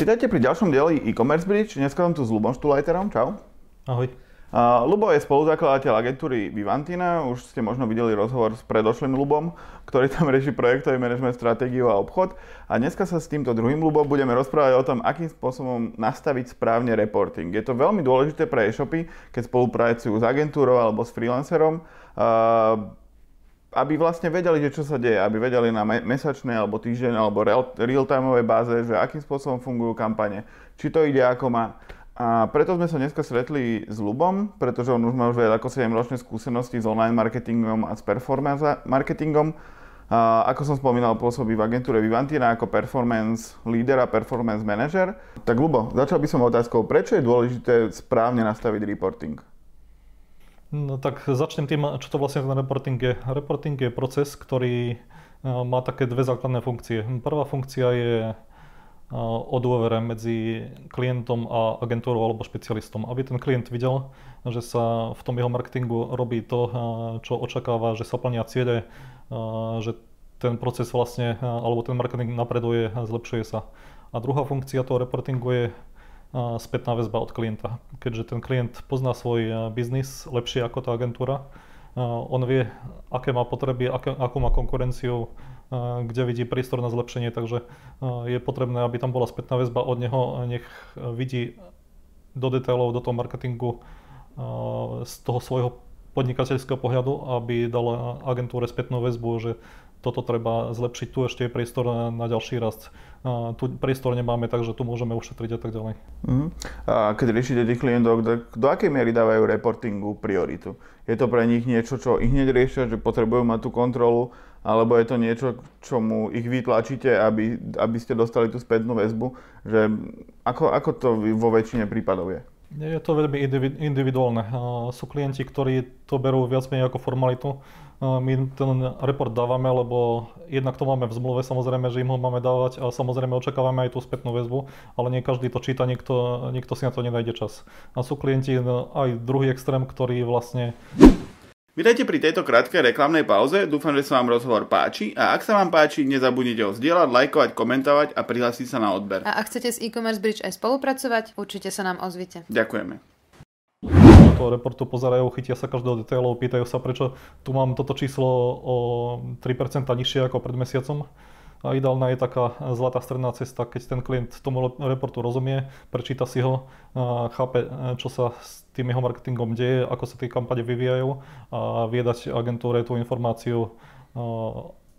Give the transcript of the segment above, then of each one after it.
Vítajte pri ďalšom dieli e-commerce bridge. Dneska som tu s Lubom Štulajterom. Čau. Ahoj. Uh, Lubo je spoluzakladateľ agentúry Vivantina. Už ste možno videli rozhovor s predošlým Lubom, ktorý tam rieši projektový manažment, stratégiu a obchod. A dneska sa s týmto druhým Lubom budeme rozprávať o tom, akým spôsobom nastaviť správne reporting. Je to veľmi dôležité pre e-shopy, keď spolupracujú s agentúrou alebo s freelancerom. Uh, aby vlastne vedeli, že čo sa deje, aby vedeli na mesačnej alebo týždeň alebo real-timeovej báze, že akým spôsobom fungujú kampane, či to ide ako má. A preto sme sa dneska stretli s Lubom, pretože on už má už ako 7 ročné skúsenosti s online marketingom a s performance marketingom. A ako som spomínal, pôsobí v agentúre Vivantina ako performance leader a performance manager. Tak Lubo, začal by som otázkou, prečo je dôležité správne nastaviť reporting? No tak začnem tým, čo to vlastne ten reporting je. Reporting je proces, ktorý e, má také dve základné funkcie. Prvá funkcia je e, o dôvere medzi klientom a agentúrou alebo špecialistom. Aby ten klient videl, že sa v tom jeho marketingu robí to, e, čo očakáva, že sa plnia ciele, že ten proces vlastne, alebo ten marketing napreduje, zlepšuje sa. A druhá funkcia toho reportingu je spätná väzba od klienta. Keďže ten klient pozná svoj biznis lepšie ako tá agentúra, on vie, aké má potreby, aké, akú má konkurenciu, kde vidí priestor na zlepšenie, takže je potrebné, aby tam bola spätná väzba od neho, nech vidí do detailov, do toho marketingu z toho svojho podnikateľského pohľadu, aby dal agentúre spätnú väzbu, že toto treba zlepšiť, tu ešte je priestor na ďalší rast. Tu priestor nemáme, takže tu môžeme ušetriť a tak ďalej. Uh-huh. A keď riešite tých klientov, do, do akej miery dávajú reportingu prioritu? Je to pre nich niečo, čo ich hneď riešia, že potrebujú mať tú kontrolu, alebo je to niečo, čomu ich vytlačíte, aby, aby ste dostali tú spätnú väzbu? Že ako, ako to vo väčšine prípadov je? Je to veľmi individuálne. Sú klienti, ktorí to berú viac menej ako formalitu. My ten report dávame, lebo jednak to máme v zmluve, samozrejme, že im ho máme dávať a samozrejme očakávame aj tú spätnú väzbu, ale nie každý to číta, niekto, niekto si na to nenájde čas. A sú klienti aj druhý extrém, ktorý vlastne Vítajte pri tejto krátkej reklamnej pauze, dúfam, že sa vám rozhovor páči a ak sa vám páči, nezabudnite ho zdieľať, lajkovať, komentovať a prihlásiť sa na odber. A ak chcete s e-commerce bridge aj spolupracovať, určite sa nám ozvite. Ďakujeme. Toho reportu pozerajú, chytia sa každého detailov, pýtajú sa, prečo tu mám toto číslo o 3% nižšie ako pred mesiacom. A ideálna je taká zlatá stredná cesta, keď ten klient tomu reportu rozumie, prečíta si ho, chápe, čo sa s tým jeho marketingom deje, ako sa tie kampane vyvíjajú a vie dať agentúre tú informáciu,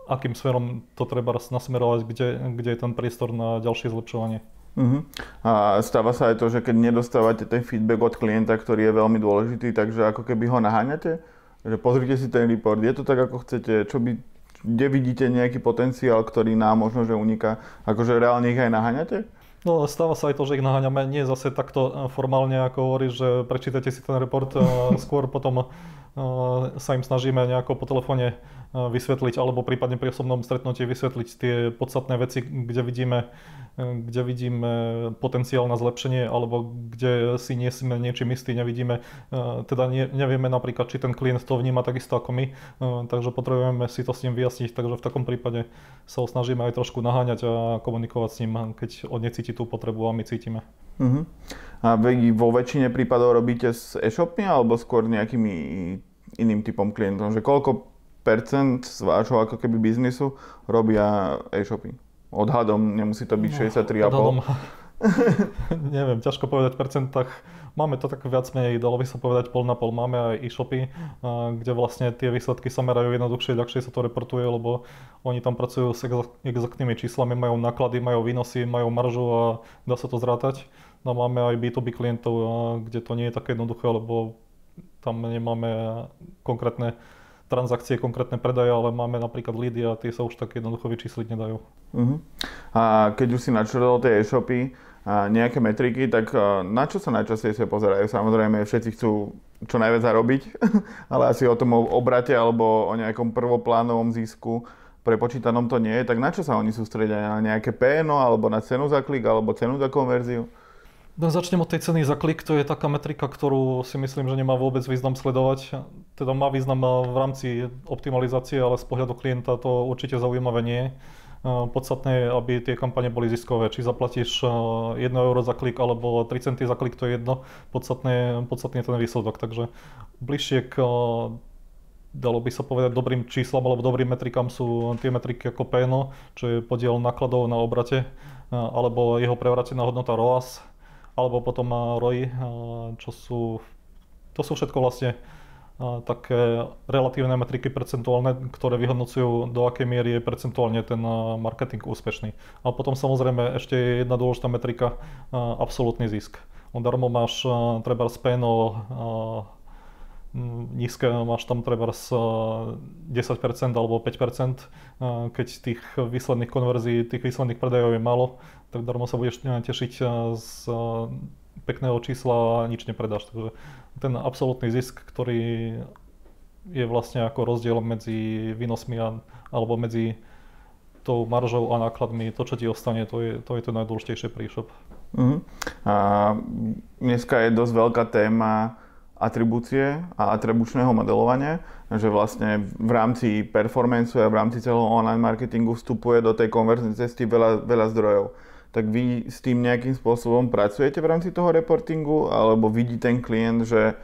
akým smerom to treba nasmerovať, kde, kde je ten priestor na ďalšie zlepšovanie. Uh-huh. A stáva sa aj to, že keď nedostávate ten feedback od klienta, ktorý je veľmi dôležitý, takže ako keby ho naháňate? Že pozrite si ten report, je to tak, ako chcete, čo by kde vidíte nejaký potenciál, ktorý nám možno, že uniká, akože reálne ich aj naháňate? No, stáva sa aj to, že ich naháňame nie zase takto formálne, ako hovorí, že prečítajte si ten report, skôr potom sa im snažíme nejako po telefóne vysvetliť, alebo prípadne pri osobnom stretnutí vysvetliť tie podstatné veci, kde vidíme, kde vidíme potenciál na zlepšenie, alebo kde si nie sme niečím istí, nevidíme, teda nevieme napríklad, či ten klient to vníma takisto ako my, takže potrebujeme si to s ním vyjasniť, takže v takom prípade sa ho snažíme aj trošku naháňať a komunikovať s ním, keď on necíti tú potrebu a my cítime. Uh-huh. A vy vo väčšine prípadov robíte s e-shopmi alebo skôr nejakými iným typom klientov? Že koľko percent z vášho ako keby biznisu robia e-shopy. Odhadom nemusí to byť no, 63,5. Odhadom, neviem, ťažko povedať v percentách. Máme to tak viac menej, dalo by sa povedať pol na pol. Máme aj e-shopy, kde vlastne tie výsledky sa merajú jednoduchšie, ľahšie sa to reportuje, lebo oni tam pracujú s exaktnými číslami, majú náklady, majú výnosy, majú maržu a dá sa to zrátať. No máme aj B2B klientov, kde to nie je také jednoduché, lebo tam nemáme konkrétne transakcie, konkrétne predaje, ale máme napríklad leady a tie sa už tak jednoducho vyčísliť nedajú. Uh-huh. A keď už si načrtol tie e-shopy, a nejaké metriky, tak na čo sa najčastejšie pozerajú? Samozrejme, všetci chcú čo najviac zarobiť, ale asi o tom obrate alebo o nejakom prvoplánovom zisku prepočítanom to nie je. Tak na čo sa oni sústredia? Na nejaké PNO, alebo na cenu za klik, alebo cenu za konverziu? No, začnem od tej ceny za klik, to je taká metrika, ktorú si myslím, že nemá vôbec význam sledovať. Teda má význam v rámci optimalizácie, ale z pohľadu klienta to určite zaujímavé nie. Podstatné je, aby tie kampane boli ziskové. Či zaplatíš 1 euro za klik alebo 3 centy za klik, to je jedno. Podstatné, podstatné je ten výsledok. Takže bližšie k dalo by sa povedať dobrým číslam alebo dobrým metrikám sú tie metriky ako PNO, čo je podiel nákladov na obrate, alebo jeho prevratená hodnota ROAS, alebo potom ROI, čo sú, to sú všetko vlastne také relatívne metriky percentuálne, ktoré vyhodnocujú, do akej miery je percentuálne ten marketing úspešný. A potom samozrejme ešte je jedna dôležitá metrika, absolútny zisk. Darmo máš treba PNO nízke, máš tam treba 10% alebo 5%, keď tých výsledných konverzií, tých výsledných predajov je málo, tak darmo sa budeš tešiť z pekného čísla a nič nepredáš. Takže ten absolútny zisk, ktorý je vlastne ako rozdiel medzi výnosmi a, alebo medzi tou maržou a nákladmi, to, čo ti ostane, to je to, je to najdôležitejšie e-shop. Uh-huh. A dneska je dosť veľká téma atribúcie a atribučného modelovania, že vlastne v rámci performance a v rámci celého online marketingu vstupuje do tej konverznej cesty veľa, veľa zdrojov tak vy s tým nejakým spôsobom pracujete v rámci toho reportingu, alebo vidí ten klient, že,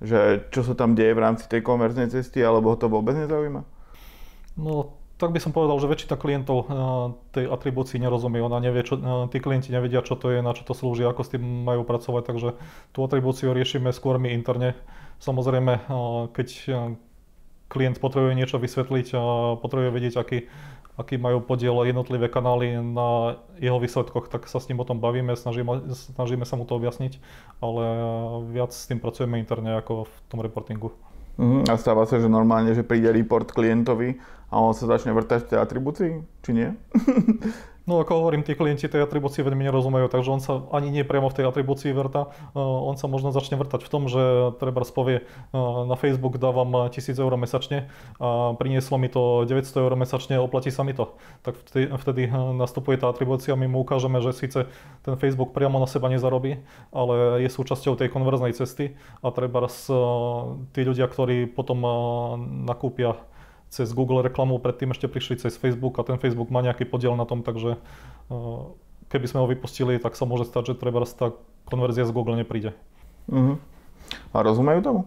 že čo sa tam deje v rámci tej konverznej cesty, alebo ho to vôbec nezaujíma? No, tak by som povedal, že väčšina klientov uh, tej atribúcii nerozumie. Ona nevie, čo, uh, tí klienti nevedia, čo to je, na čo to slúži, ako s tým majú pracovať, takže tú atribúciu riešime skôr my interne. Samozrejme, uh, keď klient potrebuje niečo vysvetliť potrebuje vedieť, aký aký majú podiel jednotlivé kanály na jeho výsledkoch, tak sa s ním o tom bavíme, snažíme, snažíme sa mu to objasniť, ale viac s tým pracujeme interne ako v tom reportingu. Uh-huh. A stáva sa, že normálne, že príde report klientovi a on sa začne vrtať v tej atribúcii, či nie? No ako hovorím, tí klienti tej atribúcii veľmi nerozumejú, takže on sa ani nie priamo v tej atribúcii vrta. On sa možno začne vrtať v tom, že treba spovie na Facebook dávam 1000 eur mesačne a prinieslo mi to 900 eur mesačne, oplatí sa mi to. Tak vtedy, vtedy nastupuje tá atribúcia, my mu ukážeme, že síce ten Facebook priamo na seba nezarobí, ale je súčasťou tej konverznej cesty a treba tí ľudia, ktorí potom nakúpia cez Google reklamu, predtým ešte prišli cez Facebook a ten Facebook má nejaký podiel na tom, takže eh, keby sme ho vypustili, tak sa môže stať, že treba tá konverzia z Google nepríde. Uh-huh. A rozumejú tomu?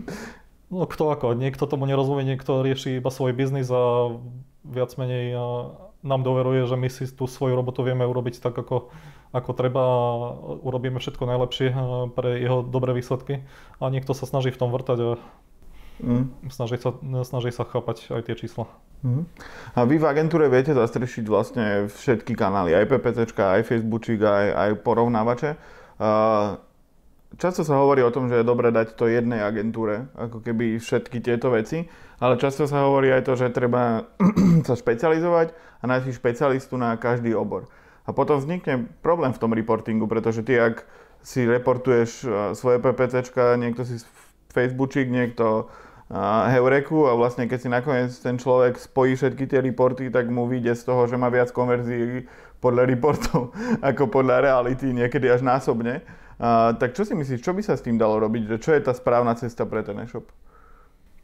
no kto ako, niekto tomu nerozumie, niekto rieši iba svoj biznis a viac menej eh, nám doveruje, že my si tú svoju robotu vieme urobiť tak, ako, ako treba a urobíme všetko najlepšie eh, pre jeho dobré výsledky a niekto sa snaží v tom vrtať a Mm. Snaží, sa, snaží sa chápať aj tie čísla. Mm. A vy v agentúre viete zastrešiť vlastne všetky kanály, aj PPC, aj Facebookčík, aj, aj porovnávače. Často sa hovorí o tom, že je dobre dať to jednej agentúre, ako keby všetky tieto veci, ale často sa hovorí aj to, že treba sa špecializovať a nájsť špecialistu na každý obor. A potom vznikne problém v tom reportingu, pretože ty, ak si reportuješ svoje PPC, niekto si Facebookčík, niekto Heureku a vlastne keď si nakoniec ten človek spojí všetky tie reporty, tak mu vyjde z toho, že má viac konverzií podľa reportov ako podľa reality, niekedy až násobne. A, tak čo si myslíš, čo by sa s tým dalo robiť? Čo je tá správna cesta pre ten e-shop?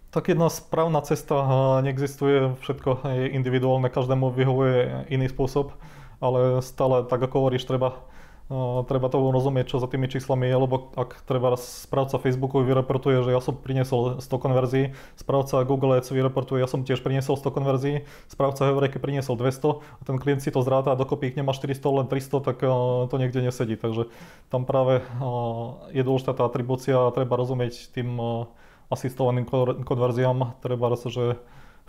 Tak jedna správna cesta neexistuje, všetko je individuálne, každému vyhovuje iný spôsob, ale stále, tak ako hovoríš, treba treba tomu rozumieť, čo za tými číslami je, lebo ak treba správca Facebooku vyreportuje, že ja som priniesol 100 konverzií, správca Google Ads vyreportuje, ja som tiež priniesol 100 konverzií, správca Heureky priniesol 200 a ten klient si to zráta a dokopy ich nemá 400, len 300, tak to niekde nesedí. Takže tam práve je dôležitá tá atribúcia a treba rozumieť tým asistovaným konverziám. Treba že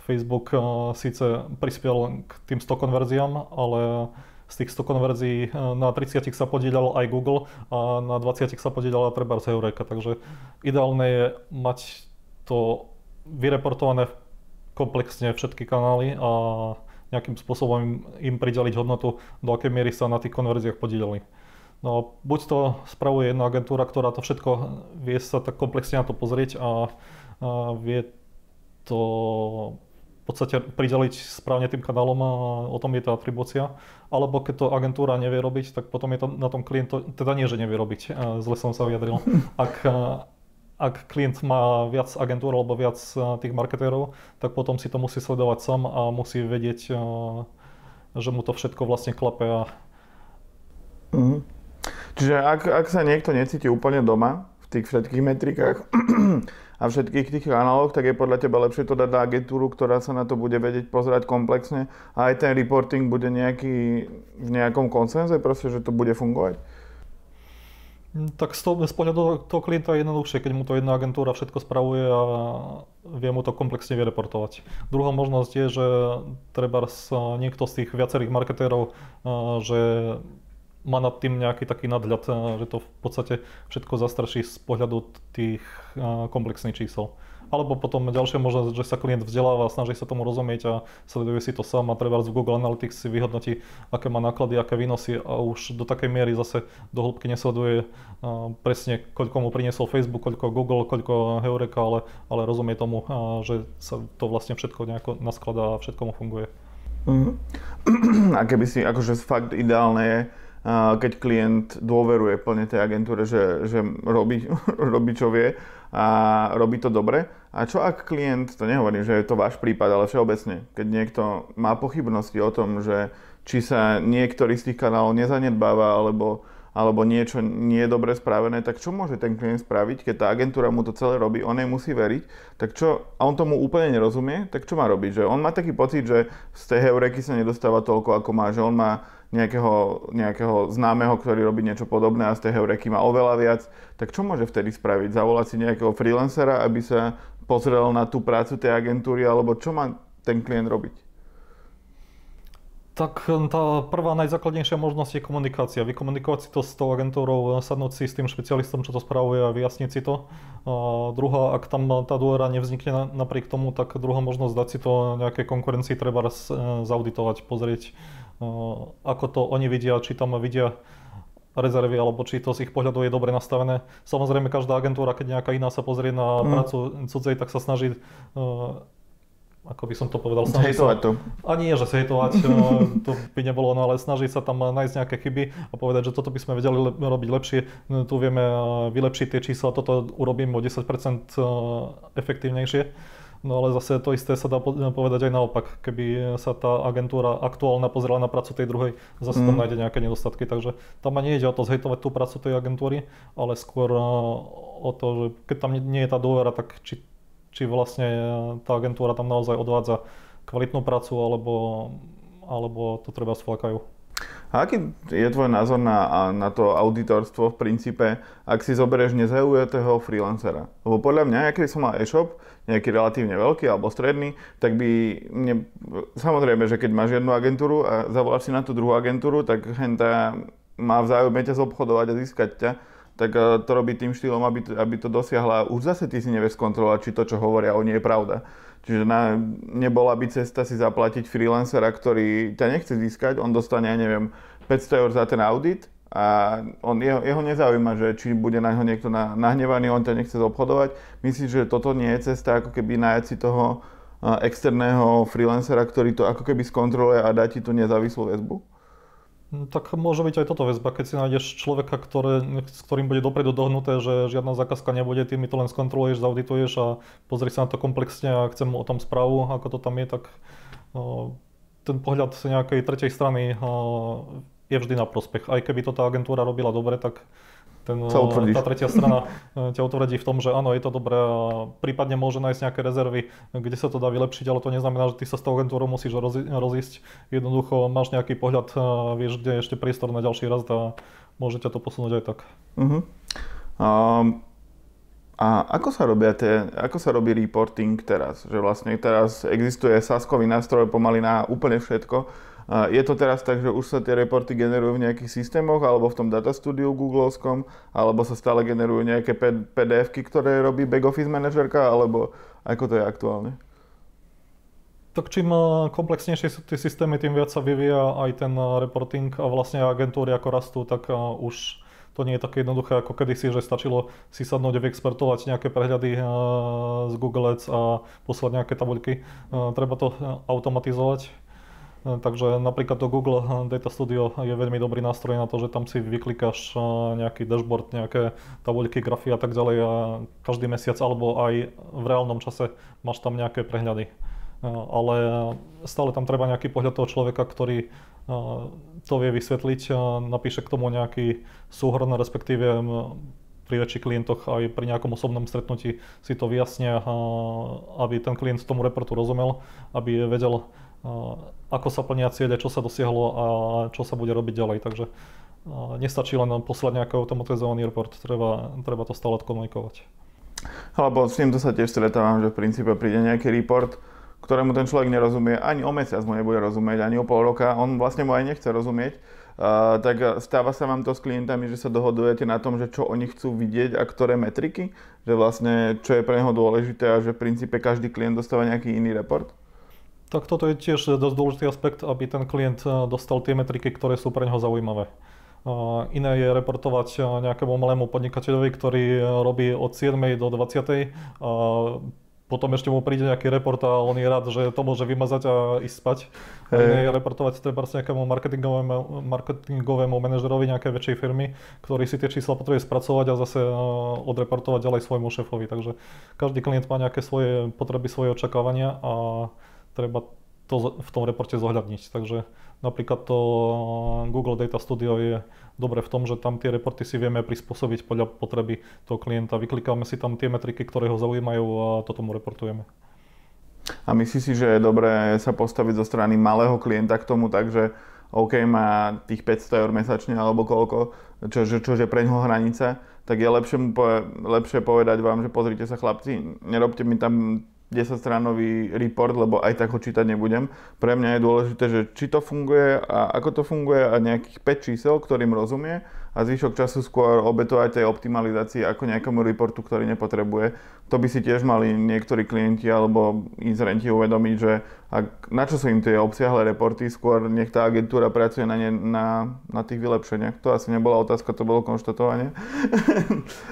Facebook síce prispiel k tým 100 konverziám, ale z tých 100 konverzií eh, na 30 sa podielal aj Google a na 20 sa podielala treba Eureka. Takže ideálne je mať to vyreportované komplexne všetky kanály a nejakým spôsobom im prideliť hodnotu, do akej miery sa na tých konverziách podielali. No, buď to spravuje jedna agentúra, ktorá to všetko vie sa tak komplexne na to pozrieť a, a vie to podstate prideliť správne tým kanálom a o tom je tá atribúcia. Alebo keď to agentúra nevie robiť, tak potom je to na tom klient, teda nie, že nevie robiť, zle som sa vyjadril. Ak, ak klient má viac agentúr alebo viac tých marketérov, tak potom si to musí sledovať sám a musí vedieť že mu to všetko vlastne klape a Mhm. Čiže ak, ak sa niekto necíti úplne doma tých všetkých metrikách a všetkých tých kanáloch, tak je podľa teba lepšie to dať na agentúru, ktorá sa na to bude vedieť pozerať komplexne a aj ten reporting bude nejaký, v nejakom konsenze, proste, že to bude fungovať? Tak z, toho, z pohľadu toho klienta je jednoduchšie, keď mu to jedna agentúra všetko spravuje a vie mu to komplexne vyreportovať. Druhá možnosť je, že treba niekto z tých viacerých marketérov, že má nad tým nejaký taký nadhľad, eh, že to v podstate všetko zastraší z pohľadu tých eh, komplexných čísel. Alebo potom ďalšia možnosť, že sa klient vzdeláva, snaží sa tomu rozumieť a sleduje si to sám a treba v Google Analytics si vyhodnotí, aké má náklady, aké výnosy a už do takej miery zase do hĺbky nesleduje uh, presne, koľko mu priniesol Facebook, koľko Google, koľko Heureka, ale, ale rozumie tomu, že sa to vlastne všetko nejako naskladá a všetko mu funguje. Mm. A keby si, akože fakt ideálne je, keď klient dôveruje plne tej agentúre, že, že robí, robí čo vie a robí to dobre. A čo ak klient, to nehovorím, že je to váš prípad, ale všeobecne, keď niekto má pochybnosti o tom, že či sa niektorý z tých kanálov nezanedbáva, alebo, alebo niečo nie je dobre spravené, tak čo môže ten klient spraviť, keď tá agentúra mu to celé robí, on jej musí veriť, tak čo, a on tomu úplne nerozumie, tak čo má robiť? Že on má taký pocit, že z tej heureky sa nedostáva toľko, ako má, že on má nejakého, nejakého známeho, ktorý robí niečo podobné a z tej heureky má oveľa viac, tak čo môže vtedy spraviť? Zavolať si nejakého freelancera, aby sa pozrel na tú prácu tej agentúry, alebo čo má ten klient robiť? Tak hm, tá prvá najzákladnejšia možnosť je komunikácia. Vykomunikovať si to s tou agentúrou, sadnúť si s tým špecialistom, čo to spravuje a vyjasniť si to. A druhá, ak tam tá dôvera nevznikne napriek tomu, tak druhá možnosť dať si to nejakej konkurencii treba raz e, zauditovať, pozrieť, ako to oni vidia, či tam vidia rezervy, alebo či to z ich pohľadu je dobre nastavené. Samozrejme, každá agentúra, keď nejaká iná sa pozrie na mm. prácu cudzej, tak sa snaží ako by som to povedal, snaží sa... to. A nie, že hejtovať, to by nebolo, no ale snaží sa tam nájsť nejaké chyby a povedať, že toto by sme vedeli le- robiť lepšie, no, tu vieme vylepšiť tie čísla, toto urobím o 10% efektívnejšie. No ale zase to isté sa dá povedať aj naopak. Keby sa tá agentúra aktuálna pozrela na prácu tej druhej, zase mm. tam nájde nejaké nedostatky. Takže tam ani ide o to zhejtovať tú prácu tej agentúry, ale skôr eh, o to, že keď tam nie je tá dôvera, tak či, či vlastne tá agentúra tam naozaj odvádza kvalitnú prácu, alebo, alebo to treba sflakajú. A aký je tvoj názor na, na to auditorstvo v princípe, ak si zoberieš nezaujatého freelancera? Lebo podľa mňa, keď som mal e-shop, nejaký relatívne veľký alebo stredný, tak by mne, samozrejme, že keď máš jednu agentúru a zavoláš si na tú druhú agentúru, tak henta má vzájomne ťa zobchodovať a získať ťa, tak eh, to robí tým štýlom, aby to, aby to dosiahla. Už zase ty si nevieš skontrolovať, či to, čo hovoria oni, je pravda. Čiže na, nebola by cesta si zaplatiť freelancera, ktorý ťa nechce získať, on dostane, ja neviem, 500 eur za ten audit a on, jeho, jeho nezaujíma, že či bude na neho niekto na, nahnevaný, on ťa nechce obchodovať. Myslím, že toto nie je cesta, ako keby nájať si toho externého freelancera, ktorý to ako keby skontroluje a dá ti tú nezávislú väzbu? No, tak môže byť aj toto väzba, keď si nájdeš človeka, ktoré, s ktorým bude dopredu dohnuté, že žiadna zákazka nebude, ty mi to len skontroluješ, zaudituješ a pozri sa na to komplexne a chcem o tom správu, ako to tam je, tak o, ten pohľad z nejakej tretej strany je vždy na prospech. Aj keby to tá agentúra robila dobre, tak ten, tá tretia strana e, ťa utvrdí v tom, že áno, je to dobré a prípadne môže nájsť nejaké rezervy, kde sa to dá vylepšiť, ale to neznamená, že ty sa s tou agentúrou musíš rozísť. Jednoducho máš nejaký pohľad, vieš, kde je ešte priestor na ďalší rast a môže ťa to posunúť aj tak. Uh-huh. Um, a ako sa, robia tie, ako sa robí reporting teraz? Že vlastne teraz existuje saskový nástroj pomaly na úplne všetko je to teraz tak, že už sa tie reporty generujú v nejakých systémoch, alebo v tom data studiu googlovskom, alebo sa stále generujú nejaké pdf ktoré robí back office manažerka, alebo ako to je aktuálne? Tak čím eh, komplexnejšie sú tie systémy, tým viac sa vyvíja aj ten eh, reporting a vlastne agentúry ako rastú, tak eh, už to nie je také jednoduché ako kedysi, že stačilo si sadnúť a vyexpertovať nejaké prehľady z Google Ads a poslať nejaké tabuľky. Treba to automatizovať E, takže napríklad to Google Data Studio je veľmi dobrý nástroj na to, že tam si vyklikáš e, nejaký dashboard, nejaké tabuľky, grafy a tak ďalej a každý mesiac alebo aj v reálnom čase máš tam nejaké prehľady. ale stále tam treba nejaký pohľad toho človeka, ktorý to vie vysvetliť, napíše k tomu nejaký súhrn, respektíve pri väčších klientoch aj pri nejakom osobnom stretnutí si to vyjasnia, aby ten klient tomu reportu rozumel, aby vedel, ako sa plnia cieľe, čo sa dosiahlo a čo sa bude robiť ďalej. Takže nestačí len poslať nejaký automatizovaný report, treba, treba to stále komunikovať. Alebo s týmto sa tiež stretávam, že v princípe príde nejaký report, ktorému ten človek nerozumie, ani o mesiac mu nebude rozumieť, ani o pol roka, on vlastne mu aj nechce rozumieť. Uh, tak stáva sa vám to s klientami, že sa dohodujete na tom, že čo oni chcú vidieť a ktoré metriky? Že vlastne čo je pre neho dôležité a že v princípe každý klient dostáva nejaký iný report? Tak toto je tiež dosť dôležitý aspekt, aby ten klient dostal tie metriky, ktoré sú pre neho zaujímavé. Iné je reportovať nejakému malému podnikateľovi, ktorý robí od 7. do 20. A potom ešte mu príde nejaký report a on je rád, že to môže vymazať a ísť spať. A iné je reportovať treba nejakému marketingovému, marketingovému manažerovi nejakej väčšej firmy, ktorý si tie čísla potrebuje spracovať a zase odreportovať ďalej svojmu šéfovi. Takže každý klient má nejaké svoje potreby, svoje očakávania a treba to v tom reporte zohľadniť. Takže napríklad to Google Data Studio je dobre v tom, že tam tie reporty si vieme prispôsobiť podľa potreby toho klienta. Vyklikáme si tam tie metriky, ktoré ho zaujímajú a to tomu reportujeme. A myslíš si, že je dobré sa postaviť zo strany malého klienta k tomu tak, že OK, má tých 500 eur mesačne alebo koľko, čo, čo, čo je pre ňoho hranica, tak je lepšie, mu po, lepšie povedať vám, že pozrite sa chlapci, nerobte mi tam 10-stránový report, lebo aj tak ho čítať nebudem. Pre mňa je dôležité, že či to funguje a ako to funguje a nejakých 5 čísel, ktorým rozumie a zvyšok času skôr obetovať tej optimalizácii ako nejakému reportu, ktorý nepotrebuje. To by si tiež mali niektorí klienti alebo inzerenti uvedomiť, že ak, na čo sú im tie obsiahle reporty, skôr nech tá agentúra pracuje na, ne, na, na tých vylepšeniach. To asi nebola otázka, to bolo konštatovanie.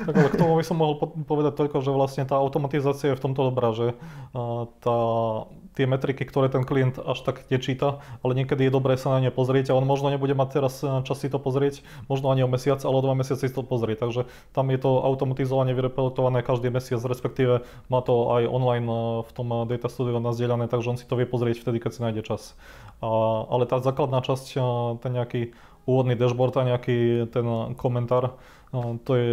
Tak ale k tomu by som mohol povedať toľko, že vlastne tá automatizácia je v tomto dobrá, že tá tie metriky, ktoré ten klient až tak nečíta, ale niekedy je dobré sa na ne pozrieť a on možno nebude mať teraz eh, čas si to pozrieť, možno ani o mesiac, ale o dva mesiace si to pozrieť. Takže tam je to automatizovane vyreportované každý mesiac, respektíve má to aj online eh, v tom eh, Data Studio nazdieľané, takže on si to vie pozrieť vtedy, keď si nájde čas. A, ale tá základná časť, ten nejaký úvodný dashboard a nejaký ten komentár, to je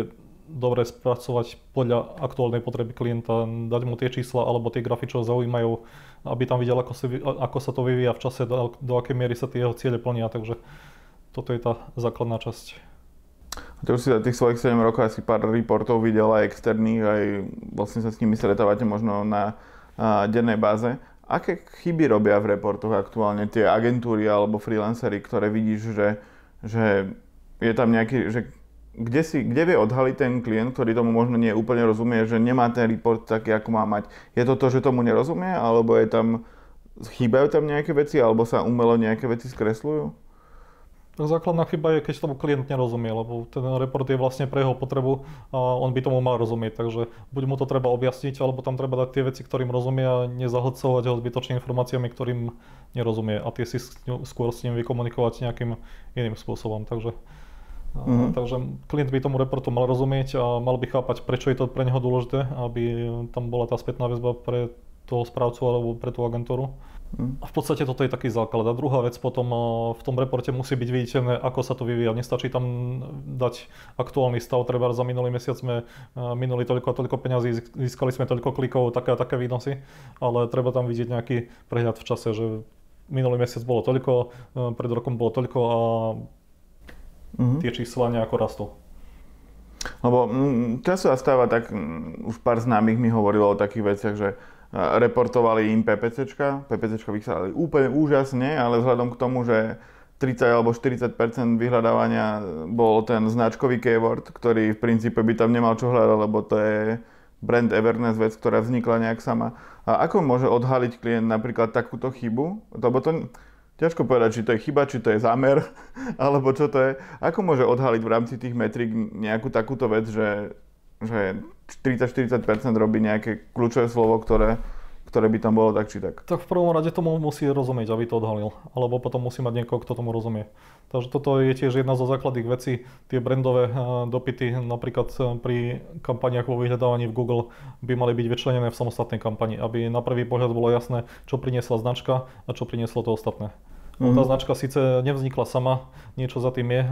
dobre spracovať podľa aktuálnej potreby klienta, dať mu tie čísla alebo tie grafy, čo zaujímajú, aby tam videl, ako, si, ako sa to vyvíja v čase, do, do akej miery sa tie jeho ciele plnia, takže toto je tá základná časť. Ty už si za tých svojich 7 rokov asi pár reportov videl aj externých, aj vlastne sa s nimi stretávate možno na a, dennej báze. Aké chyby robia v reportoch aktuálne tie agentúry alebo freelancery, ktoré vidíš, že, že je tam nejaký, že kde, si, kde vie odhaliť ten klient, ktorý tomu možno nie úplne rozumie, že nemá ten report taký, ako má mať. Je to to, že tomu nerozumie, alebo je tam, chýbajú tam nejaké veci, alebo sa umelo nejaké veci skresľujú? Základná chyba je, keď tomu klient nerozumie, lebo ten report je vlastne pre jeho potrebu a on by tomu mal rozumieť. Takže buď mu to treba objasniť, alebo tam treba dať tie veci, ktorým rozumie a nezahlcovať ho zbytočnými informáciami, ktorým nerozumie a tie si skôr s ním vykomunikovať nejakým iným spôsobom. Takže Mm-hmm. Takže klient by tomu reportu mal rozumieť a mal by chápať, prečo je to pre neho dôležité, aby tam bola tá spätná väzba pre toho správcu alebo pre tú agentúru. Mm. A v podstate toto je taký základ. A druhá vec potom v tom reporte musí byť viditeľné, ako sa to vyvíja. Nestačí tam dať aktuálny stav, treba za minulý mesiac sme minuli toľko a toľko peňazí, získali sme toľko klikov, také a také výnosy, ale treba tam vidieť nejaký prehľad v čase, že minulý mesiac bolo toľko, pred rokom bolo toľko a mm-hmm. tie čísla nejako rastú. Lebo mm, času sa stáva tak, mm, už pár známych mi hovorilo o takých veciach, že reportovali im PPCčka, PPCčka vychádzali úplne úžasne, ale vzhľadom k tomu, že 30 alebo 40% vyhľadávania bol ten značkový keyword, ktorý v princípe by tam nemal čo hľadať, lebo to je brand awareness vec, ktorá vznikla nejak sama. A ako môže odhaliť klient napríklad takúto chybu? Lebo to, Ťažko povedať, či to je chyba, či to je zámer, alebo čo to je. Ako môže odhaliť v rámci tých metrik nejakú takúto vec, že, že 30-40% robí nejaké kľúčové slovo, ktoré, ktoré by tam bolo tak či tak? Tak v prvom rade tomu musí rozumieť, aby to odhalil. Alebo potom musí mať niekoho, kto tomu rozumie. Takže toto je tiež jedna zo základných vecí. Tie brandové dopity napríklad pri kampaniach vo vyhľadávaní v Google by mali byť vyčlenené v samostatnej kampani, aby na prvý pohľad bolo jasné, čo priniesla značka a čo prinieslo to ostatné. Mm-hmm. Tá značka síce nevznikla sama, niečo za tým je,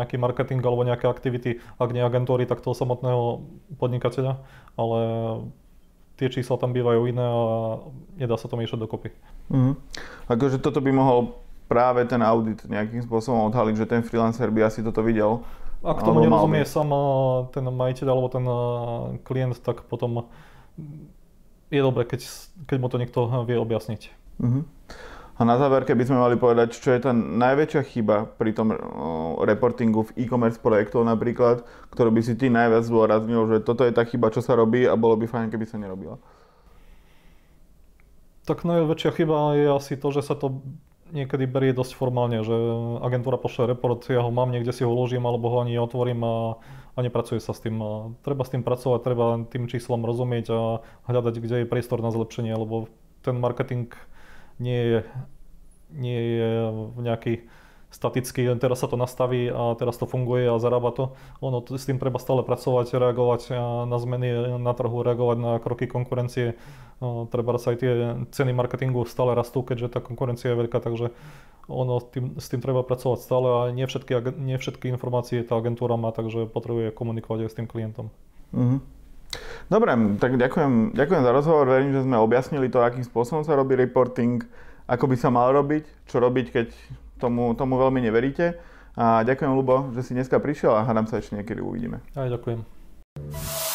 nejaký marketing alebo nejaké aktivity, ak nie agentúry, tak toho samotného podnikateľa, ale tie čísla tam bývajú iné a nedá sa to miešať dokopy. Mm-hmm. Akože toto by mohol práve ten audit nejakým spôsobom odhaliť, že ten freelancer by asi toto videl. Ak tomu nerozumie sám ten majiteľ alebo ten klient, tak potom je dobre, keď, keď mu to niekto vie objasniť. Mm-hmm. A na záver, keby sme mali povedať, čo je tá najväčšia chyba pri tom reportingu v e-commerce projektov napríklad, ktorú by si ty najviac zdôraznil, že toto je tá chyba, čo sa robí a bolo by fajn, keby sa nerobila? Tak najväčšia chyba je asi to, že sa to niekedy berie dosť formálne, že agentúra pošle report, ja ho mám, niekde si ho uložím alebo ho ani otvorím a, a nepracuje sa s tým. A treba s tým pracovať, treba tým číslom rozumieť a hľadať, kde je priestor na zlepšenie, lebo ten marketing nie je, nie je nejaký statický, len teraz sa to nastaví a teraz to funguje a zarába to. Ono, s tým treba stále pracovať, reagovať na zmeny na trhu, reagovať na kroky konkurencie. Treba sa aj tie ceny marketingu stále rastú, keďže tá konkurencia je veľká, takže ono, tým, s tým treba pracovať stále a nie všetky, nie všetky informácie tá agentúra má, takže potrebuje komunikovať aj s tým klientom. Mm-hmm. Dobre, tak ďakujem, ďakujem za rozhovor. Verím, že sme objasnili to, akým spôsobom sa robí reporting, ako by sa mal robiť, čo robiť, keď tomu, tomu veľmi neveríte. A ďakujem, Lubo, že si dneska prišiel a hádam sa ešte niekedy uvidíme. Aj ďakujem.